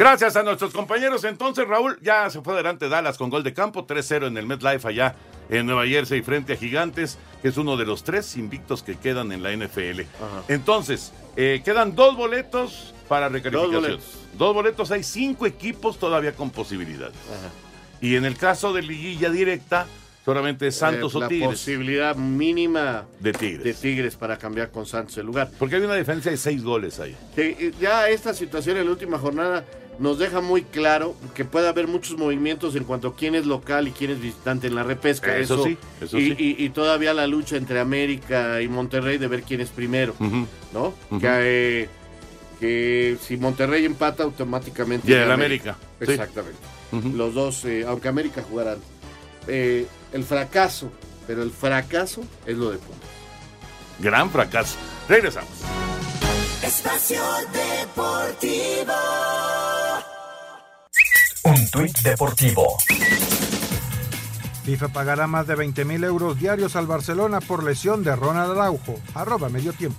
Gracias a nuestros compañeros. Entonces, Raúl, ya se fue adelante Dallas con gol de campo, 3-0 en el MetLife allá en Nueva Jersey frente a Gigantes, que es uno de los tres invictos que quedan en la NFL. Ajá. Entonces, eh, quedan dos boletos para recalificación. Dos boletos. dos boletos. hay cinco equipos todavía con posibilidades. Ajá. Y en el caso de liguilla directa, solamente Santos eh, o Tigres. La posibilidad mínima de Tigres. de Tigres para cambiar con Santos el lugar. Porque hay una diferencia de seis goles ahí. Que ya esta situación en la última jornada nos deja muy claro que puede haber muchos movimientos en cuanto a quién es local y quién es visitante en la repesca. Eso, eso sí, eso y, sí. Y, y, todavía la lucha entre América y Monterrey de ver quién es primero, uh -huh. ¿no? Uh -huh. que, eh, que, si Monterrey empata automáticamente. Y el América. América. Exactamente. Uh -huh. Los dos, eh, aunque América jugarán. Eh, el fracaso, pero el fracaso es lo de Pumas. Gran fracaso. Regresamos. Espacio Deportivo. Un tuit deportivo. FIFA pagará más de 20 mil euros diarios al Barcelona por lesión de Ronald Araujo. Arroba medio tiempo.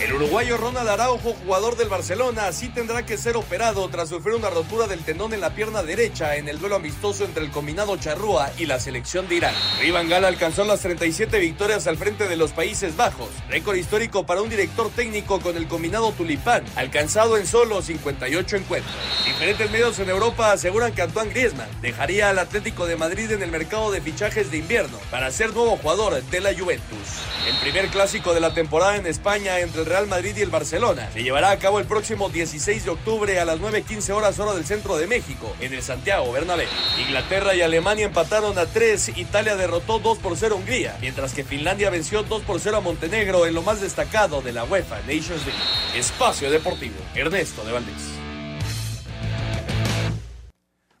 El uruguayo Ronald Araujo, jugador del Barcelona, sí tendrá que ser operado tras sufrir una rotura del tendón en la pierna derecha en el duelo amistoso entre el combinado charrúa y la selección de Irán. Rivan Gala alcanzó las 37 victorias al frente de los Países Bajos, récord histórico para un director técnico con el combinado tulipán, alcanzado en solo 58 encuentros. Diferentes medios en Europa aseguran que Antoine Griezmann dejaría al Atlético de Madrid en el mercado de fichajes de invierno para ser nuevo jugador de la Juventus. El primer clásico de la temporada en España entre el Real Madrid y el Barcelona se llevará a cabo el próximo 16 de octubre a las 9.15 horas hora del centro de México, en el Santiago Bernabéu. Inglaterra y Alemania empataron a 3, Italia derrotó 2 por 0 a Hungría, mientras que Finlandia venció 2 por 0 a Montenegro en lo más destacado de la UEFA Nations League. Espacio Deportivo, Ernesto de Valdés.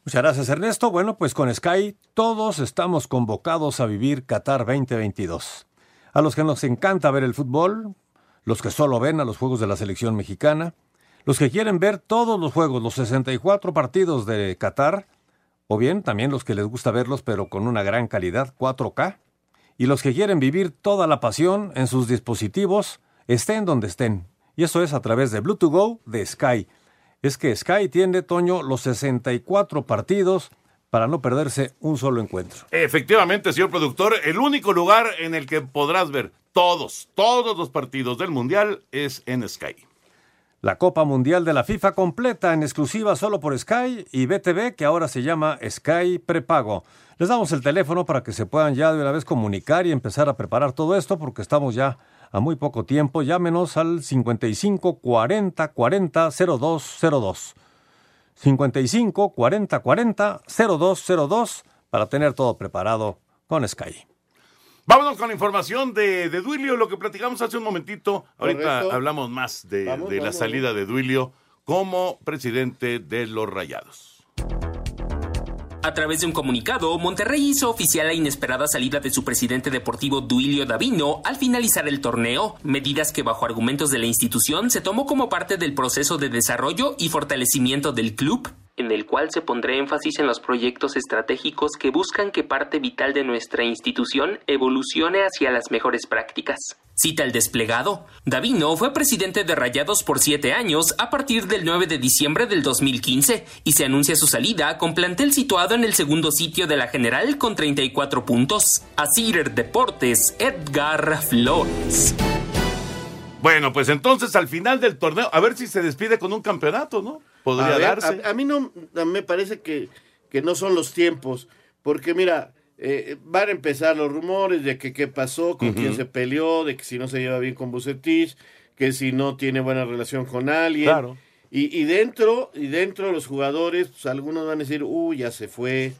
Muchas gracias Ernesto. Bueno, pues con Sky todos estamos convocados a vivir Qatar 2022. A los que nos encanta ver el fútbol, los que solo ven a los juegos de la selección mexicana, los que quieren ver todos los juegos, los 64 partidos de Qatar, o bien también los que les gusta verlos pero con una gran calidad 4K, y los que quieren vivir toda la pasión en sus dispositivos, estén donde estén. Y eso es a través de Bluetooth Go de Sky. Es que Sky tiene, Toño, los 64 partidos para no perderse un solo encuentro. Efectivamente, señor productor, el único lugar en el que podrás ver todos, todos los partidos del Mundial es en Sky. La Copa Mundial de la FIFA completa en exclusiva solo por Sky y BTV, que ahora se llama Sky Prepago. Les damos el teléfono para que se puedan ya de una vez comunicar y empezar a preparar todo esto, porque estamos ya a muy poco tiempo. Llámenos al 55 40 40 0202. 55 40 40 0202 para tener todo preparado con Sky. Vámonos con la información de, de Duilio, lo que platicamos hace un momentito. Ahorita Correcto. hablamos más de, Vamos, de la vamos, salida de Duilio como presidente de los Rayados. A través de un comunicado, Monterrey hizo oficial la inesperada salida de su presidente deportivo Duilio Davino al finalizar el torneo, medidas que bajo argumentos de la institución se tomó como parte del proceso de desarrollo y fortalecimiento del club, en el cual se pondrá énfasis en los proyectos estratégicos que buscan que parte vital de nuestra institución evolucione hacia las mejores prácticas. Cita el desplegado. Davino fue presidente de Rayados por siete años a partir del 9 de diciembre del 2015 y se anuncia su salida con plantel situado en el segundo sitio de la general con 34 puntos. Asir Deportes, Edgar Flores. Bueno, pues entonces al final del torneo, a ver si se despide con un campeonato, ¿no? Podría A ver, darse. A, a mí no a- me parece que, que no son los tiempos, porque mira, eh, van a empezar los rumores de que qué pasó, con quién se peleó, de que si no se lleva bien con Bucetich, que si no tiene buena relación con alguien. Claro. Y, y dentro, y dentro de los jugadores, pues algunos van a decir, uy, ya se fue,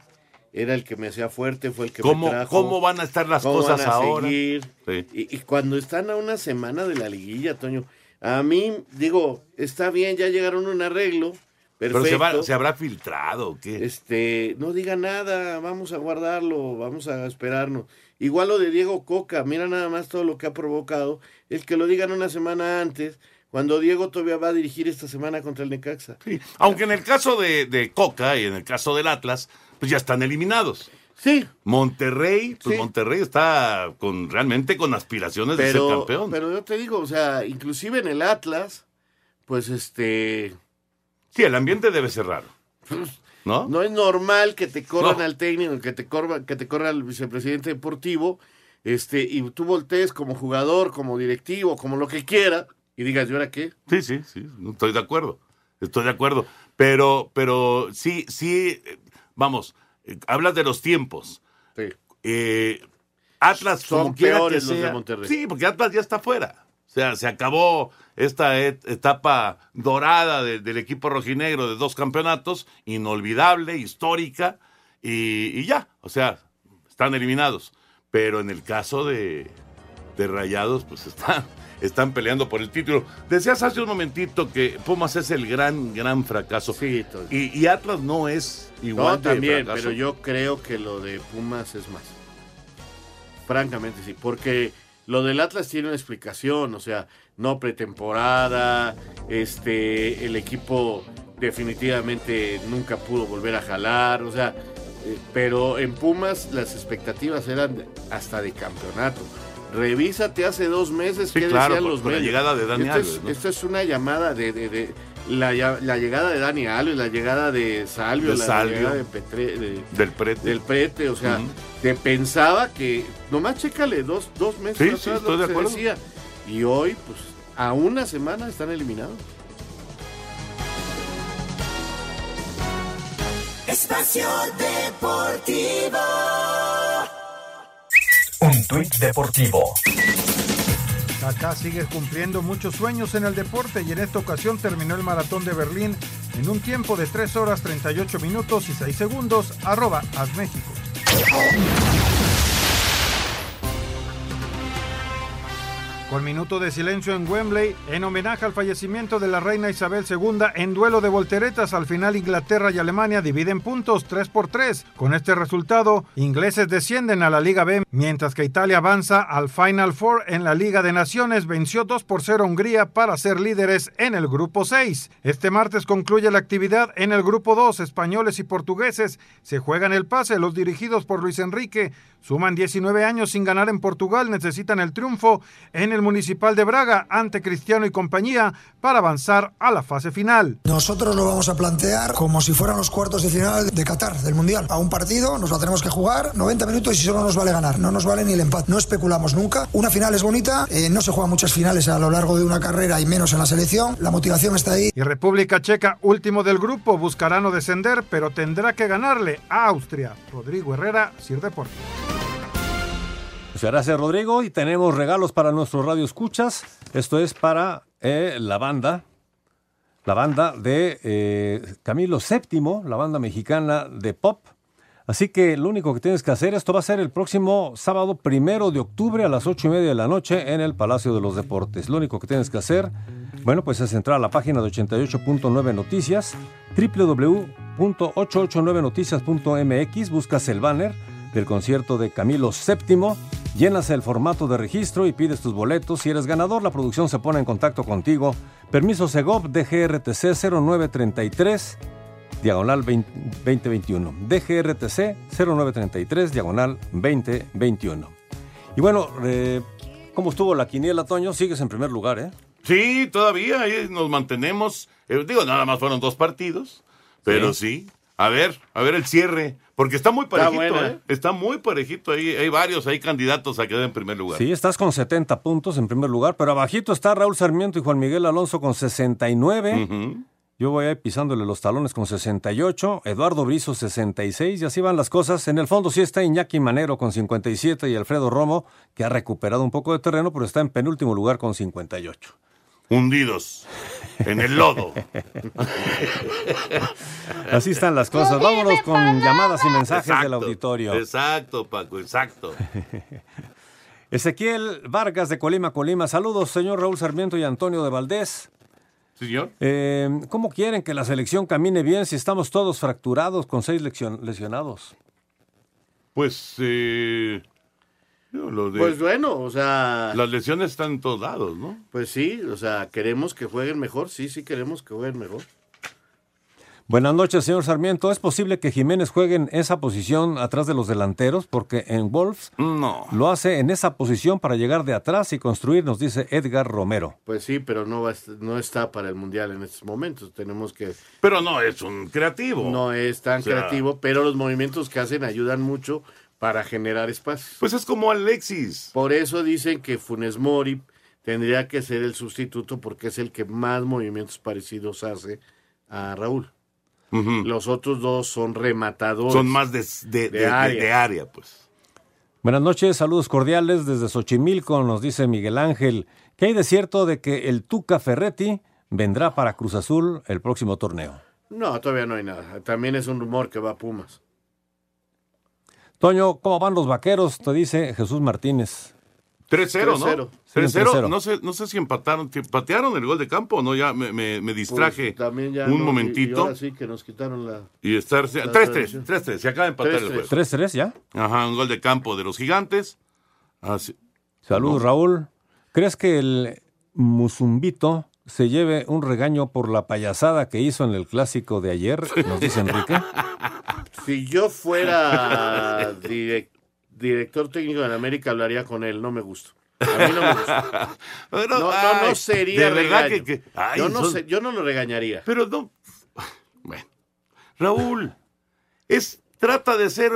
era el que me hacía fuerte, fue el que ¿Cómo, me trajo. ¿Cómo van a estar las ¿Cómo cosas van a ahora? seguir? Sí. Y, y cuando están a una semana de la liguilla, Toño, a mí, digo, está bien, ya llegaron a un arreglo, perfecto. Pero se, va- se habrá filtrado, ¿o ¿qué? Este, no diga nada, vamos a guardarlo, vamos a esperarnos. Igual lo de Diego Coca, mira nada más todo lo que ha provocado, el que lo digan una semana antes, cuando Diego todavía va a dirigir esta semana contra el Necaxa. Aunque en el caso de, de Coca y en el caso del Atlas, pues ya están eliminados. Sí. Monterrey, pues Sí. Monterrey está con realmente con aspiraciones de ser campeón. pero yo te digo, o sea, inclusive en el Atlas, pues este... Sí, el ambiente debe ser raro. ¿No? No es normal que te corran No. al técnico, que te corra, que te corra al vicepresidente deportivo, este, y tú voltees como jugador, como directivo, como lo que quiera, y digas, ¿y ahora qué? Sí, sí, sí, estoy de acuerdo. Estoy de acuerdo. Pero, pero sí, sí, vamos, eh, hablas de los tiempos. Eh, Atlas, Son como quiera que peores los de. Monterrey. Sí, porque Atlas ya está fuera. O sea, se acabó esta et- etapa dorada de- del equipo rojinegro de dos campeonatos, inolvidable, histórica, y, y ya, o sea, están eliminados. Pero en el caso de, de Rayados, pues están, están peleando por el título. Decías hace un momentito que Pumas es el gran, gran fracaso. y, y Atlas no es igual No, también, fracaso. pero yo creo que lo de Pumas es más. Francamente, sí, porque lo del Atlas tiene una explicación, o sea, no pretemporada, este, el equipo definitivamente nunca pudo volver a jalar, o sea, eh, pero en Pumas las expectativas eran hasta de campeonato. Revísate hace dos meses Sí, qué claro, decían los con la medios. llegada de Dani esto es, esto es una llamada de, de- de- la, llegada de Dani Alves, la llegada de Salvio, De la Salvio. llegada de Petre- de- Del prete. del prete, o sea, te pensaba que, nomás chécale, dos, dos meses Sí, atrás sí, lo estoy de que se acuerdo. decía. Y hoy, pues, a una semana están eliminados. Espacio Deportivo. Un tuit deportivo. Kaká sigue cumpliendo muchos sueños en el deporte y en esta ocasión terminó el maratón de Berlín en un tiempo de 3 horas 38 minutos y 6 segundos. Arroba México. Con minuto de silencio en Wembley, en homenaje al fallecimiento de la reina Isabel II en duelo de volteretas, al final Inglaterra y Alemania dividen puntos 3 por 3. Con este resultado, ingleses descienden a la Liga B, mientras que Italia avanza al Final Four en la Liga de Naciones, venció 2 por 0 a Hungría para ser líderes en el grupo 6. Este martes concluye la actividad en el grupo 2, españoles y portugueses se juegan el pase, los dirigidos por Luis Enrique suman 19 años sin ganar en Portugal, necesitan el triunfo en el Municipal de Braga ante Cristiano y compañía para avanzar a la fase final. Nosotros lo vamos a plantear como si fueran los cuartos de final de Qatar, del Mundial. A un partido nos lo tenemos que jugar 90 minutos y solo nos vale ganar, no nos vale ni el empate. No especulamos nunca. Una final es bonita, eh, no se juegan muchas finales a lo largo de una carrera y menos en la selección. La motivación está ahí. Y República Checa, último del grupo, buscará no descender, pero tendrá que ganarle a Austria. Rodrigo Herrera, Sir Deportes. Muchas gracias, Rodrigo. Y tenemos regalos para nuestros radio escuchas. Esto es para eh, la banda, la banda de eh, Camilo VII, la banda mexicana de pop. Así que lo único que tienes que hacer, esto va a ser el próximo sábado primero de octubre a las ocho y media de la noche en el Palacio de los Deportes. Lo único que tienes que hacer, bueno, pues es entrar a la página de 88.9 Noticias, www.889noticias.mx, buscas el banner del concierto de Camilo VII, llenas el formato de registro y pides tus boletos. Si eres ganador, la producción se pone en contacto contigo. Permiso Segov DGRTC 0933 diagonal 2021. DGRTC 0933, diagonal 2021. Y bueno, eh, ¿cómo estuvo la quiniela, Toño? Sigues en primer lugar, ¿eh? Sí, todavía nos mantenemos. Eh, digo, nada más fueron dos partidos, pero sí. A ver, a ver el cierre, porque está muy parejito, está, ¿eh? está muy parejito ahí. Hay varios, hay candidatos a quedar en primer lugar. Sí, estás con 70 puntos en primer lugar, pero abajito está Raúl Sarmiento y Juan Miguel Alonso con 69. Yo voy ahí pisándole los talones con 68, Eduardo Brizo 66 y así van las cosas. En el fondo sí está Iñaki Manero con 57 y Alfredo Romo, que ha recuperado un poco de terreno, pero está en penúltimo lugar con 58. Hundidos en el lodo. Así están las cosas. Vámonos con llamadas y mensajes del auditorio. Exacto, Paco, exacto. [laughs] Ezequiel Vargas de Colima, Colima. Saludos, señor Raúl Sarmiento y Antonio de Valdés. Señor. Eh, ¿Cómo quieren que la selección camine bien si estamos todos fracturados con seis lesionados? Pues, eh, pues bueno, o sea... Las lesiones están en todos lados, ¿no? Pues sí, o sea, queremos que jueguen mejor, sí, sí queremos que jueguen mejor. Buenas noches, señor Sarmiento. ¿Es posible que Jiménez juegue en esa posición atrás de los delanteros? Porque en Wolves no. lo hace en esa posición para llegar de atrás y construir, nos dice Edgar Romero. Pues sí, pero no, va, no está para el Mundial en estos momentos. Tenemos que... Pero no es un creativo. No es tan creativo, pero los movimientos que hacen ayudan mucho para generar espacio. Pues es como Alexis. Por eso dicen que Funes Mori tendría que ser el sustituto porque es el que más movimientos parecidos hace a Raúl. Los otros dos son rematadores. Son más de, área. pues. Buenas noches, saludos cordiales desde Xochimilco, nos dice Miguel Ángel. ¿Qué hay de cierto de que el Tuca Ferretti vendrá para Cruz Azul el próximo torneo? No, todavía no hay nada. También es un rumor que va a Pumas. Toño, ¿cómo van los vaqueros? Te dice Jesús Martínez. 3-0, ¿no? 3-0. No sé, no sé si empataron. ¿Patearon el gol de campo o no? Ya me, me, distraje pues, un momentito. Y, sí que nos quitaron la. Y estar. 3-3. 3-3. Se acaba de empatar el juego. 3-3 ya. Ajá, un gol de campo de los gigantes. Así. Saludos, Raúl. ¿Crees que el Musumbito se lleve un regaño por la payasada que hizo en el clásico de ayer? Nos dice Enrique. [laughs] si yo fuera director director técnico de América hablaría con él, no me gusta. A mí no me gusta. [laughs] no, no, no, sería de verdad que, yo, no sé, yo no lo regañaría. Pero no. Bueno. Raúl, es, trata de ser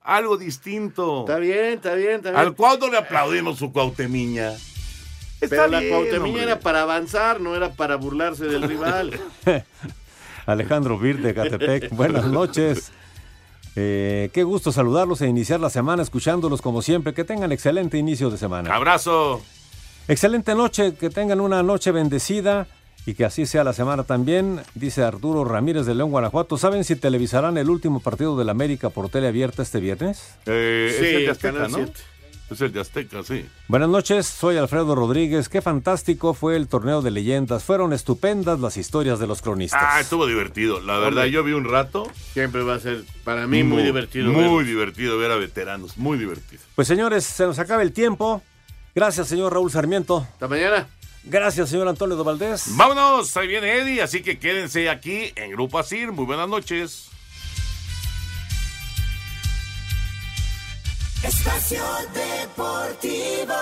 algo distinto. Está bien, está bien, está bien. Al cuando le aplaudimos su cuautemiña. Pero la cuautemiña era para avanzar, no era para burlarse del rival. [laughs] Alejandro Bir de Catepec, buenas noches. Eh, qué gusto saludarlos e iniciar la semana escuchándolos como siempre. Que tengan excelente inicio de semana. Abrazo. Excelente noche, que tengan una noche bendecida y que así sea la semana también, dice Arturo Ramírez de León, Guanajuato. ¿Saben si televisarán el último partido del América por tele abierta este viernes? Eh, sí, es el de Azteca, ¿no? Es el de Azteca, sí. Buenas noches, soy Alfredo Rodríguez. Qué fantástico fue el torneo de leyendas. Fueron estupendas las historias de los cronistas. Ah, estuvo divertido. La verdad, yo vi un rato. Siempre va a ser, para mí, muy, divertido. Muy divertido ver a veteranos. Muy divertido. Pues señores, se nos acaba el tiempo. Gracias, señor Raúl Sarmiento. Hasta mañana. Gracias, señor Antonio de Valdés. Vámonos, ahí viene Eddie, así que quédense aquí en Grupo Asir. Muy buenas noches. Espacio Deportivo.